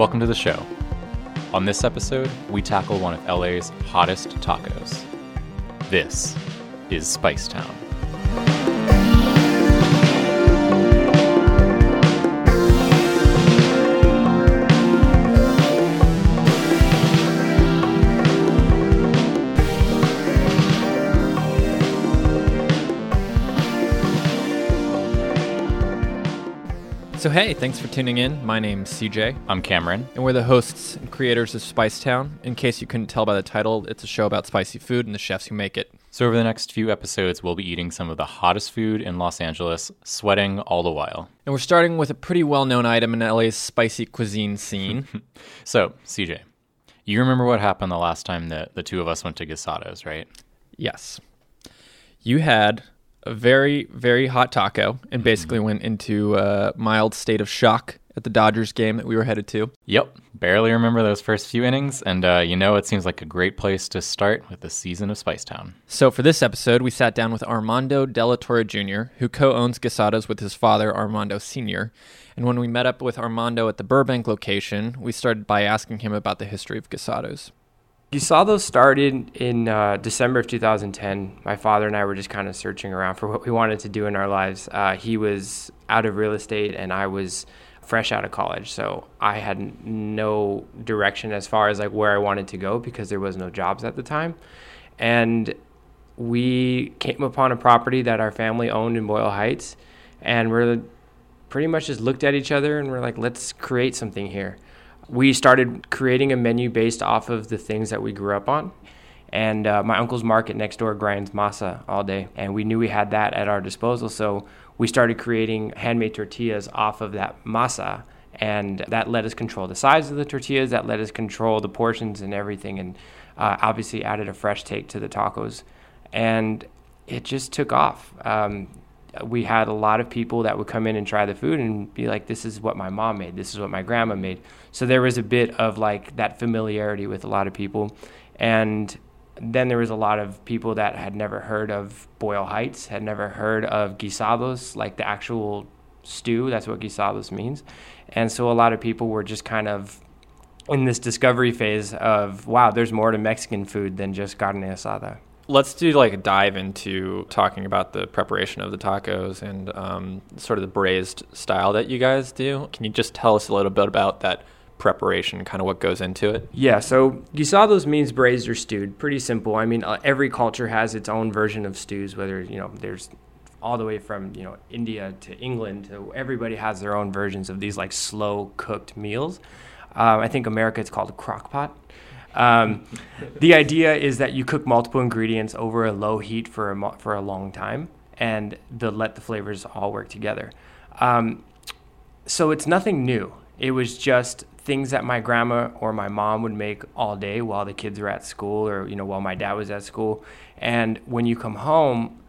Welcome to the show. On this episode, we tackle one of LA's hottest tacos. This is Spice Town. So, hey, thanks for tuning in. My name's CJ, I'm Cameron. and we're the hosts and creators of Spice Town. In case you couldn't tell by the title, it's a show about spicy food and the chefs who make it. So, over the next few episodes, we'll be eating some of the hottest food in Los Angeles, sweating all the while. And we're starting with a pretty well known item in LA's spicy cuisine scene. So, CJ, you remember what happened the last time that the two of us went to Guisados, right? yes. You had a very, very hot taco and basically went into a mild state of shock at the Dodgers game that we were headed to. Yep, barely remember those first few innings, and uh, you know it seems like a great place to start with the season of Spice Town. So, for this episode, we sat down with Armando De La Torre Jr., who co owns Guisados with his father, Armando Sr. And when we met up with Armando at the Burbank location, we started by asking him about the history of Guisados. Guisados started in uh, December of 2010. My father and I were just kind of searching around for what we wanted to do in our lives. Uh, he was out of real estate, and I was fresh out of college, so I had no direction as far as like where I wanted to go because there was no jobs at the time. And we came upon a property that our family owned in Boyle Heights, and we're pretty much just looked at each other and we're like, let's create something here we started creating a menu based off of the things that we grew up on. And uh, my uncle's market next door grinds masa all day, and we knew we had that at our disposal. So we started creating handmade tortillas off of that masa, and that let us control the size of the tortillas. That let us control the portions and everything, and uh, obviously added a fresh take to the tacos. And it just took off. Um, we had a lot of people that would come in and try the food and be like, "This is what my mom made. This is what my grandma made." So there was a bit of like that familiarity with a lot of people, and then there was a lot of people that had never heard of Boyle Heights, had never heard of guisados, like the actual stew. That's what guisados means, and so a lot of people were just kind of in this discovery phase of, "Wow, there's more to Mexican food than just carne asada." Let's do like a dive into talking about the preparation of the tacos and um, sort of the braised style that you guys do. Can you just tell us a little bit about that preparation, kind of what goes into it? Yeah, so guisados means braised or stewed. Pretty simple. I mean, uh, every culture has its own version of stews. Whether you know, there's all the way from you know India to England to everybody has their own versions of these like slow cooked meals. Um, I think America it's called a crock pot. Um, the idea is that you cook multiple ingredients over a low heat for a for a long time, and the let the flavors all work together. Um, so it's nothing new. It was just things that my grandma or my mom would make all day while the kids were at school, or you know while my dad was at school. And when you come home,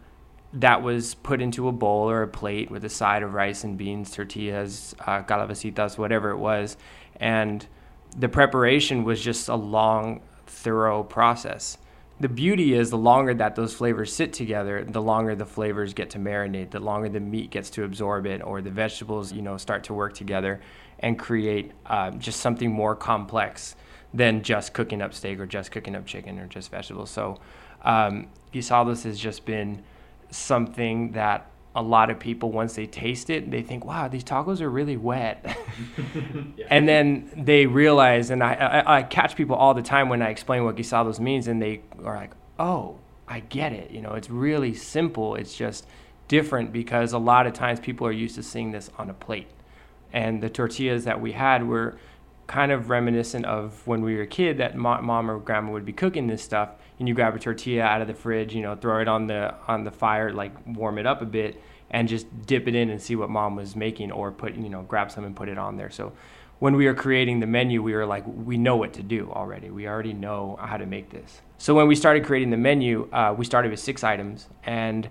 that was put into a bowl or a plate with a side of rice and beans, tortillas, uh, calabacitas, whatever it was, and the preparation was just a long, thorough process. The beauty is the longer that those flavors sit together, the longer the flavors get to marinate, the longer the meat gets to absorb it, or the vegetables, you know, start to work together and create uh, just something more complex than just cooking up steak or just cooking up chicken or just vegetables. So, um, guisados has just been something that a lot of people once they taste it they think wow these tacos are really wet. And then they realize and I, I, I catch people all the time when i explain what guisados means and they are like oh i get it you know it's really simple it's just different because a lot of times people are used to seeing this on a plate. And the tortillas that we had were kind of reminiscent of when we were a kid that mom or grandma would be cooking this stuff and you grab a tortilla out of the fridge you know throw it on the on the fire like warm it up a bit and just dip it in and see what mom was making or put you know grab some and put it on there so when we were creating the menu we were like we know what to do already we already know how to make this so when we started creating the menu uh, we started with six items and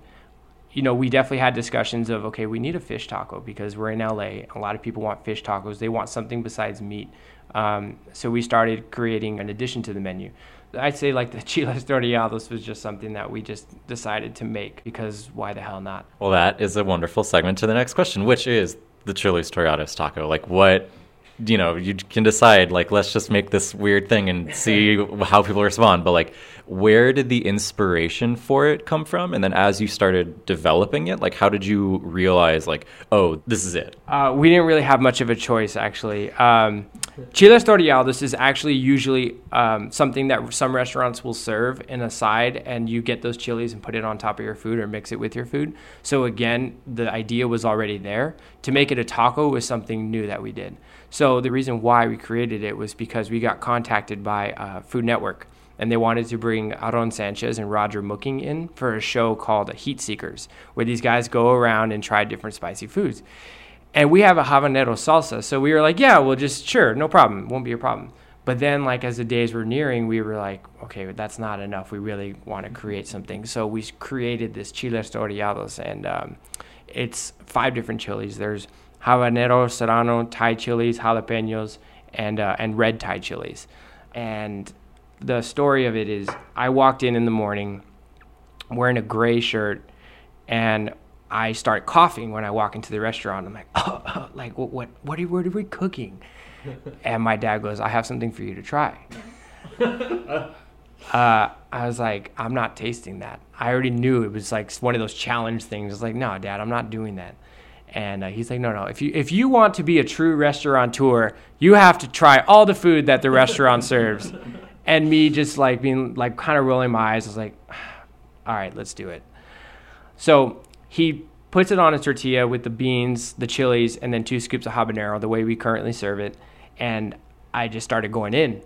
you know, we definitely had discussions of okay, we need a fish taco because we're in LA. A lot of people want fish tacos. They want something besides meat. Um, so we started creating an addition to the menu. I'd say like the chiles toreados was just something that we just decided to make because why the hell not? Well, that is a wonderful segment to the next question, which is the Chili's Toreados taco. Like, what you know you can decide like let's just make this weird thing and see how people respond. But like where did the inspiration for it come from? And then as you started developing it like how did you realize like oh this is it? Uh, we didn't really have much of a choice actually. Um, chiles toreados is actually usually um, something that some restaurants will serve in a side and you get those chilies and put it on top of your food or mix it with your food. So again the idea was already there. To make it a taco was something new that we did so the reason why we created it was because we got contacted by uh, food network and they wanted to bring Aaron Sanchez and Roger Mooking in for a show called Heat Seekers, where these guys go around and try different spicy foods. And we have a habanero salsa, so we were like, yeah, we'll just sure, no problem, won't be a problem. But then, like as the days were nearing, we were like, okay, that's not enough. We really want to create something, so we created this chiles toreados, and um, it's five different chilies. There's habanero, serrano, Thai chilies, jalapenos, and uh, and red Thai chilies, and the story of it is I walked in in the morning wearing a gray shirt and I start coughing when I walk into the restaurant. I'm like, oh, oh like what, what, what are, what are we cooking? and my dad goes, I have something for you to try. uh, I was like, I'm not tasting that. I already knew it was like one of those challenge things. It's like, no, dad, I'm not doing that. And uh, he's like, no, no. If you if you want to be a true restaurateur, you have to try all the food that the restaurant serves and me just like being like kind of rolling my eyes. I was like, all right, let's do it. So he puts it on a tortilla with the beans, the chilies, and then two scoops of habanero, the way we currently serve it. And I just started going in.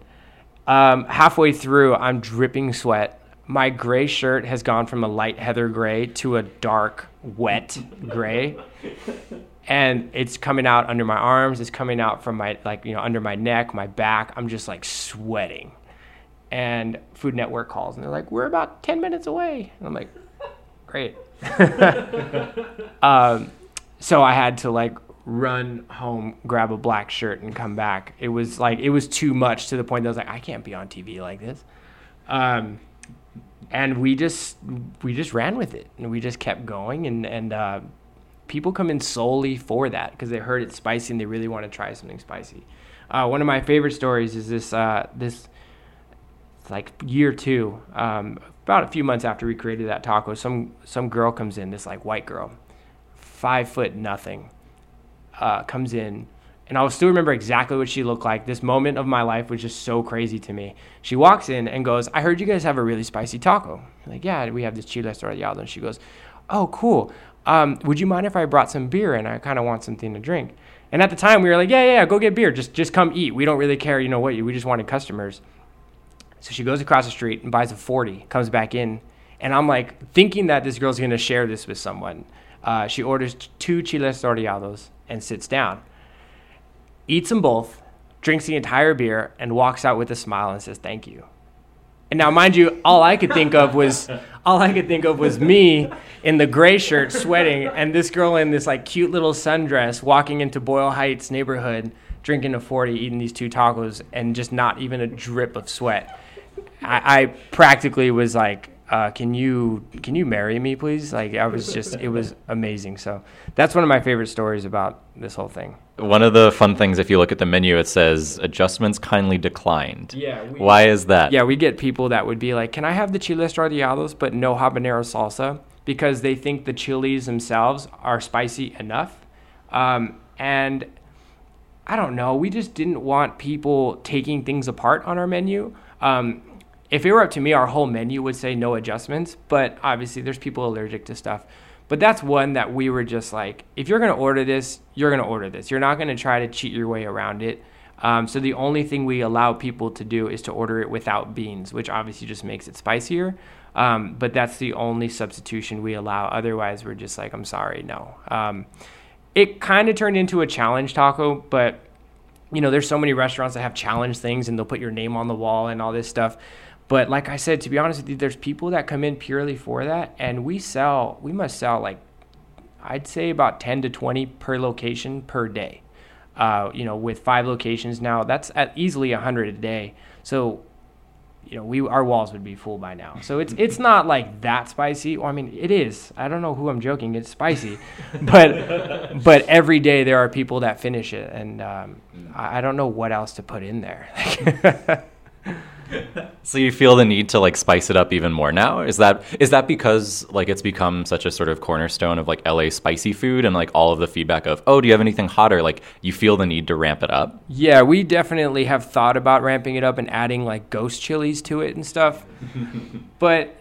Um, halfway through, I'm dripping sweat. My gray shirt has gone from a light heather gray to a dark, wet gray. and it's coming out under my arms. It's coming out from my, like, you know, under my neck, my back. I'm just like sweating and Food Network calls and they're like, "We're about ten minutes away." And I'm like, "Great." um, so I had to like run home, grab a black shirt, and come back. It was like it was too much to the point that I was like, I can't be on TV like this. Um, and we just we just ran with it, and we just kept going, and and uh, people come in solely for that because they heard it's spicy and they really want to try something spicy. Uh, one of my favorite stories is this uh, this like year two, um, about a few months after we created that taco, some some girl comes in, this like white girl, five foot nothing, uh, comes in, and I'll still remember exactly what she looked like. This moment of my life was just so crazy to me. She walks in and goes, "I heard you guys have a really spicy taco." I'm like, yeah, we have this chile toreado, and she goes, "Oh, cool. Um, would you mind if I brought some beer and I kind of want something to drink?" And at the time, we were like, "Yeah, yeah, yeah, go get beer. Just just come eat. We don't really care, you know what? We just wanted customers." So she goes across the street and buys a 40, comes back in. And I'm like thinking that this girl's going to share this with someone. Uh, she orders two chiles toreados and sits down, eats them both, drinks the entire beer, and walks out with a smile and says, Thank you. And now, mind you, all I could think of was all I could think of was me in the gray shirt, sweating, and this girl in this like cute little sundress walking into Boyle Heights neighborhood, drinking a forty, eating these two tacos, and just not even a drip of sweat. I, I practically was like, uh, "Can you can you marry me, please?" Like I was just, it was amazing. So that's one of my favorite stories about this whole thing. One of the fun things, if you look at the menu, it says adjustments kindly declined. Yeah. We, Why is that? Yeah, we get people that would be like, "Can I have the chiles toreados but no habanero salsa?" Because they think the chilies themselves are spicy enough, um, and I don't know. We just didn't want people taking things apart on our menu. Um, if it were up to me, our whole menu would say no adjustments, but obviously there's people allergic to stuff. But that's one that we were just like, if you're going to order this, you're going to order this. You're not going to try to cheat your way around it. Um, so the only thing we allow people to do is to order it without beans, which obviously just makes it spicier. Um, but that's the only substitution we allow. Otherwise, we're just like, I'm sorry, no. Um, it kind of turned into a challenge taco, but you know, there's so many restaurants that have challenge things and they'll put your name on the wall and all this stuff. But like I said, to be honest with you, there's people that come in purely for that, and we sell. We must sell like, I'd say about 10 to 20 per location per day. Uh, you know, with five locations now, that's at easily 100 a day. So you know, we our walls would be full by now. So it's it's not like that spicy. Well, I mean, it is. I don't know who I'm joking. It's spicy, but but every day there are people that finish it, and um, I, I don't know what else to put in there. So you feel the need to like spice it up even more now? Is that is that because like it's become such a sort of cornerstone of like LA spicy food and like all of the feedback of, "Oh, do you have anything hotter?" like you feel the need to ramp it up? yeah, we definitely have thought about ramping it up and adding like ghost chilies to it and stuff. but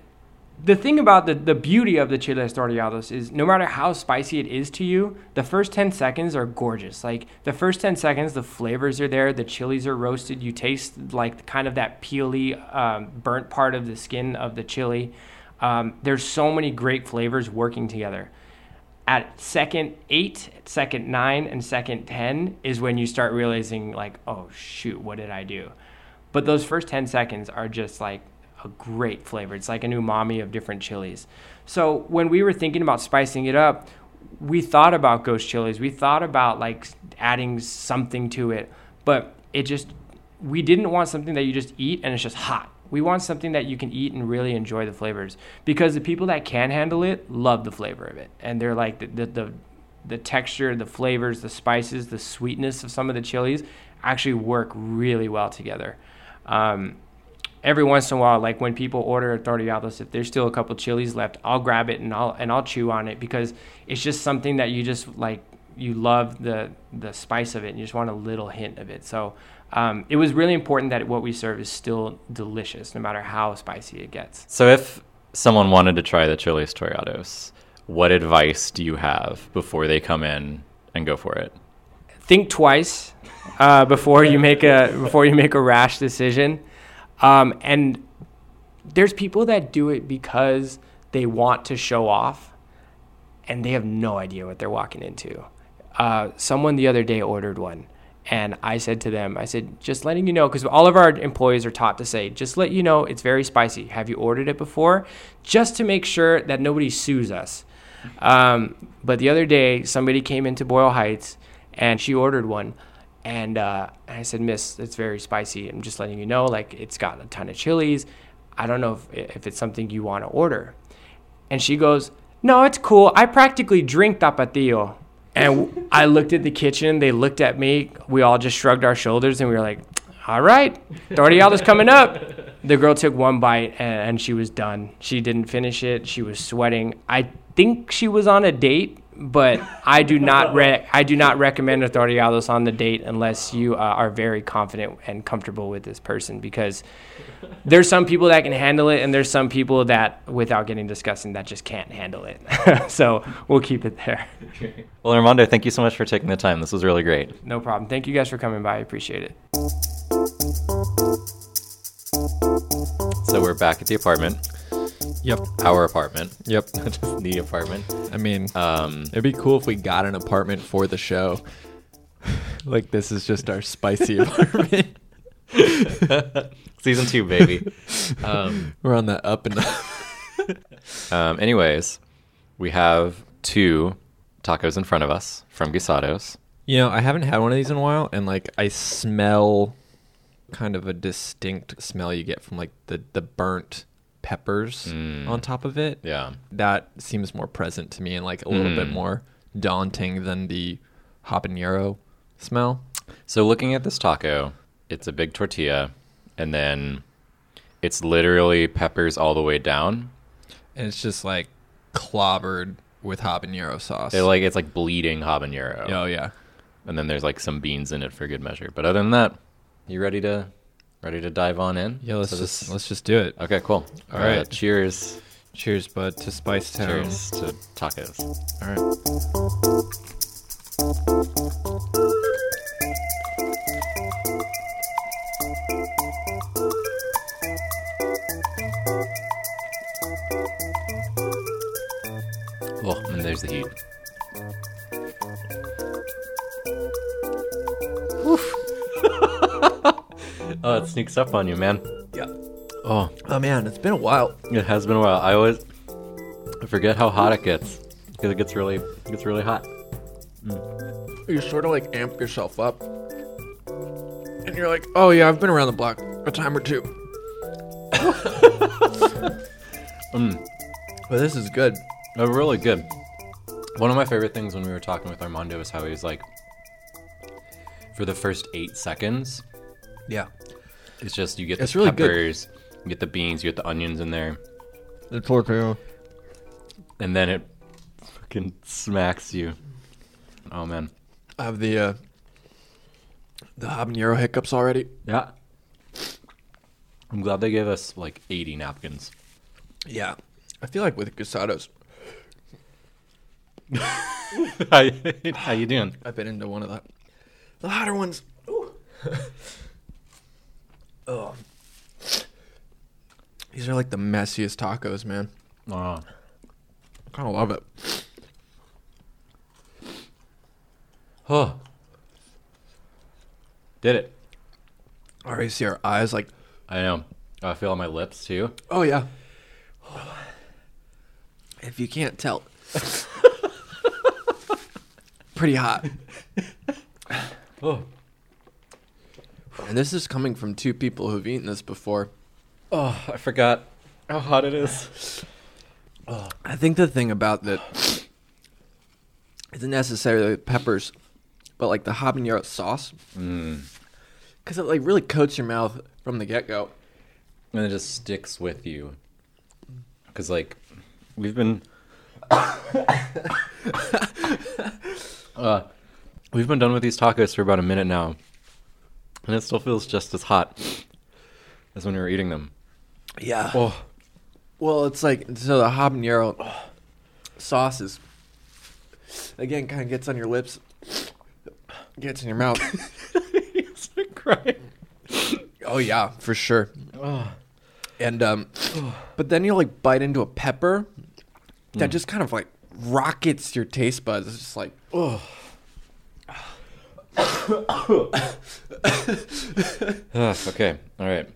the thing about the, the beauty of the chiles toreados is no matter how spicy it is to you, the first 10 seconds are gorgeous. Like the first 10 seconds, the flavors are there, the chilies are roasted. You taste like kind of that peely, um, burnt part of the skin of the chili. Um, there's so many great flavors working together. At second eight, second nine, and second 10 is when you start realizing, like, oh shoot, what did I do? But those first 10 seconds are just like a great flavor. It's like an umami of different chilies. So when we were thinking about spicing it up, we thought about ghost chilies. We thought about like adding something to it, but it just we didn't want something that you just eat and it's just hot. We want something that you can eat and really enjoy the flavors because the people that can handle it love the flavor of it, and they're like the the, the the texture, the flavors, the spices, the sweetness of some of the chilies actually work really well together. Um, every once in a while, like when people order toreados, if there's still a couple chilies left, I'll grab it and I'll and I'll chew on it because it's just something that you just like you love the the spice of it and you just want a little hint of it. So um, it was really important that what we serve is still delicious, no matter how spicy it gets. So if someone wanted to try the chiles toreados, what advice do you have before they come in and go for it? Think twice uh, before you make a before you make a rash decision. Um, and there's people that do it because they want to show off and they have no idea what they're walking into. Uh, someone the other day ordered one and I said to them, I said, just letting you know, because all of our employees are taught to say, just let you know it's very spicy. Have you ordered it before? Just to make sure that nobody sues us. Um, but the other day, somebody came into Boyle Heights and she ordered one. And uh, I said, Miss, it's very spicy. I'm just letting you know, like, it's got a ton of chilies. I don't know if, if it's something you want to order. And she goes, No, it's cool. I practically drink tapatio. And I looked at the kitchen. They looked at me. We all just shrugged our shoulders and we were like, all right, toreado's coming up. The girl took one bite and, and she was done. She didn't finish it. She was sweating. I think she was on a date, but I do not re- I do not recommend a toreados on the date unless you uh, are very confident and comfortable with this person because there's some people that can handle it and there's some people that without getting disgusting that just can't handle it. so we'll keep it there. Well, Armando, thank you so much for taking the time. This was really great. No problem. Thank you guys for coming by. I appreciate it. So we're back at the apartment, Yep. our apartment, Yep. just the apartment. I mean, Um, it'd be cool if we got an apartment for the show. like this is just our spicy apartment. season two, baby. Um, We're on that up and up. um, anyways, we have two tacos in front of us from Guisados. You know, I haven't had one of these in a while, and like I smell kind of a distinct smell you get from like the the burnt peppers Mm. on top of it. Yeah. That seems more present to me and like a little bit Mm. more daunting than the habanero smell. So looking at this taco, it's a big tortilla, and then it's literally peppers all the way down. And it's just like clobbered with habanero sauce. They're like it's like bleeding habanero, oh yeah. and then there's like some beans in it for good measure. But other than that, you ready to ready to dive on in? Yeah, let's So just this- let's just do it. Okay, cool. All Uh, right. cheers. Cheers, bud, to Spice Town. Cheers to tacos. All right. Oh, and there's the heat. Oh, it sneaks up on you, man. Yeah. Oh, Oh man, it's been a while. it has been a while. I always I forget how hot it gets because it gets really it gets really hot. Mm. You sort of like amp yourself up, and you're like, "Oh yeah, I've been around the block a time or two. Mm. But this is good. Oh, really good. One of my favorite things when we were talking with Armando is how he was like, for the first eight seconds, Yeah. It's just you get It's the really good. peppers, you get the beans, you get the onions in there, The tortilla. and then it fucking smacks you. Oh man. I have the uh, the habanero hiccups already. Yeah. I'm glad they gave us like 80 napkins. Yeah. I feel like with guisados, how, how you doing? I've been into one of the the hotter ones. Oh. These are like the messiest tacos, man. Oh, I kind of love it. Huh. Did it. I already see our eyes like, I know. I feel on my lips too. oh yeah. If you can't tell, pretty hot. Oh. And this is coming from two people who've eaten this before. Oh, I forgot how hot it is. I think the thing about that isn't necessarily peppers, but like the habanero sauce, Mm. because it like really coats your mouth from the get go. And it just sticks with you. Because, like, we've been. uh, we've been done with these tacos for about a minute now. And it still feels just as hot as when we were eating them. Yeah. Oh. Well, it's like so the habanero sauce is again kind of gets on your lips, gets in your mouth. He's crying. oh yeah, for sure. Oh. And um, but then you like bite into a pepper that just kind of like rockets your taste buds. It's just like Ugh, okay, all right.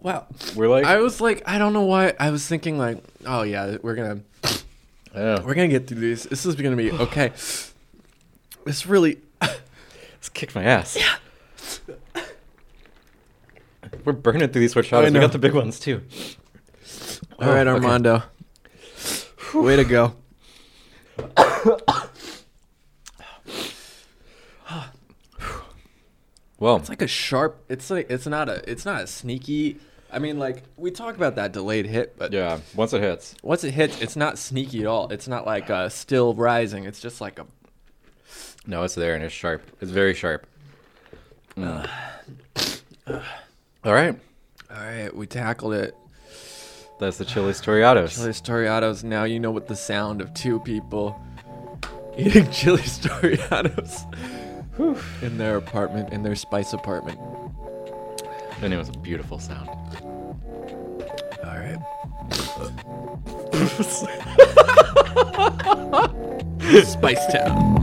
wow. We're like. I was like, I don't know why. I was thinking like, oh yeah, we're gonna Yeah. we're gonna get through this. This is gonna be okay. It's really This kicked my ass. Yeah. We're burning through these I horchatas. We got the big ones too. all right, Oh, okay. Armando. Way to go. Well, It's like a sharp. It's like it's not a. It's not a sneaky. I mean, like we talk about that delayed hit, but yeah. Once it hits, once it hits, it's not sneaky at all. It's not like uh, still rising. It's just like a. no, it's there and it's sharp. It's very sharp. Mm. All right, All right, we tackled it. that's the chilis toreados. Chilis Toreados. Now you know what the sound of two people eating chilis Toreados in their apartment, in their spice apartment. And it was a beautiful sound. All right. Spice Town.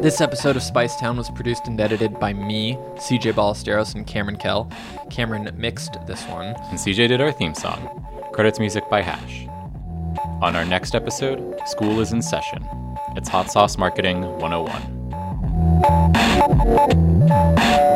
This episode of Spice Town was produced and edited by me, CJ Ballesteros, and Cameron Kell. Cameron mixed this one. And CJ did our theme song. Credits music by Hash. On our next episode, school is in session. It's Hot Sauce Marketing 101.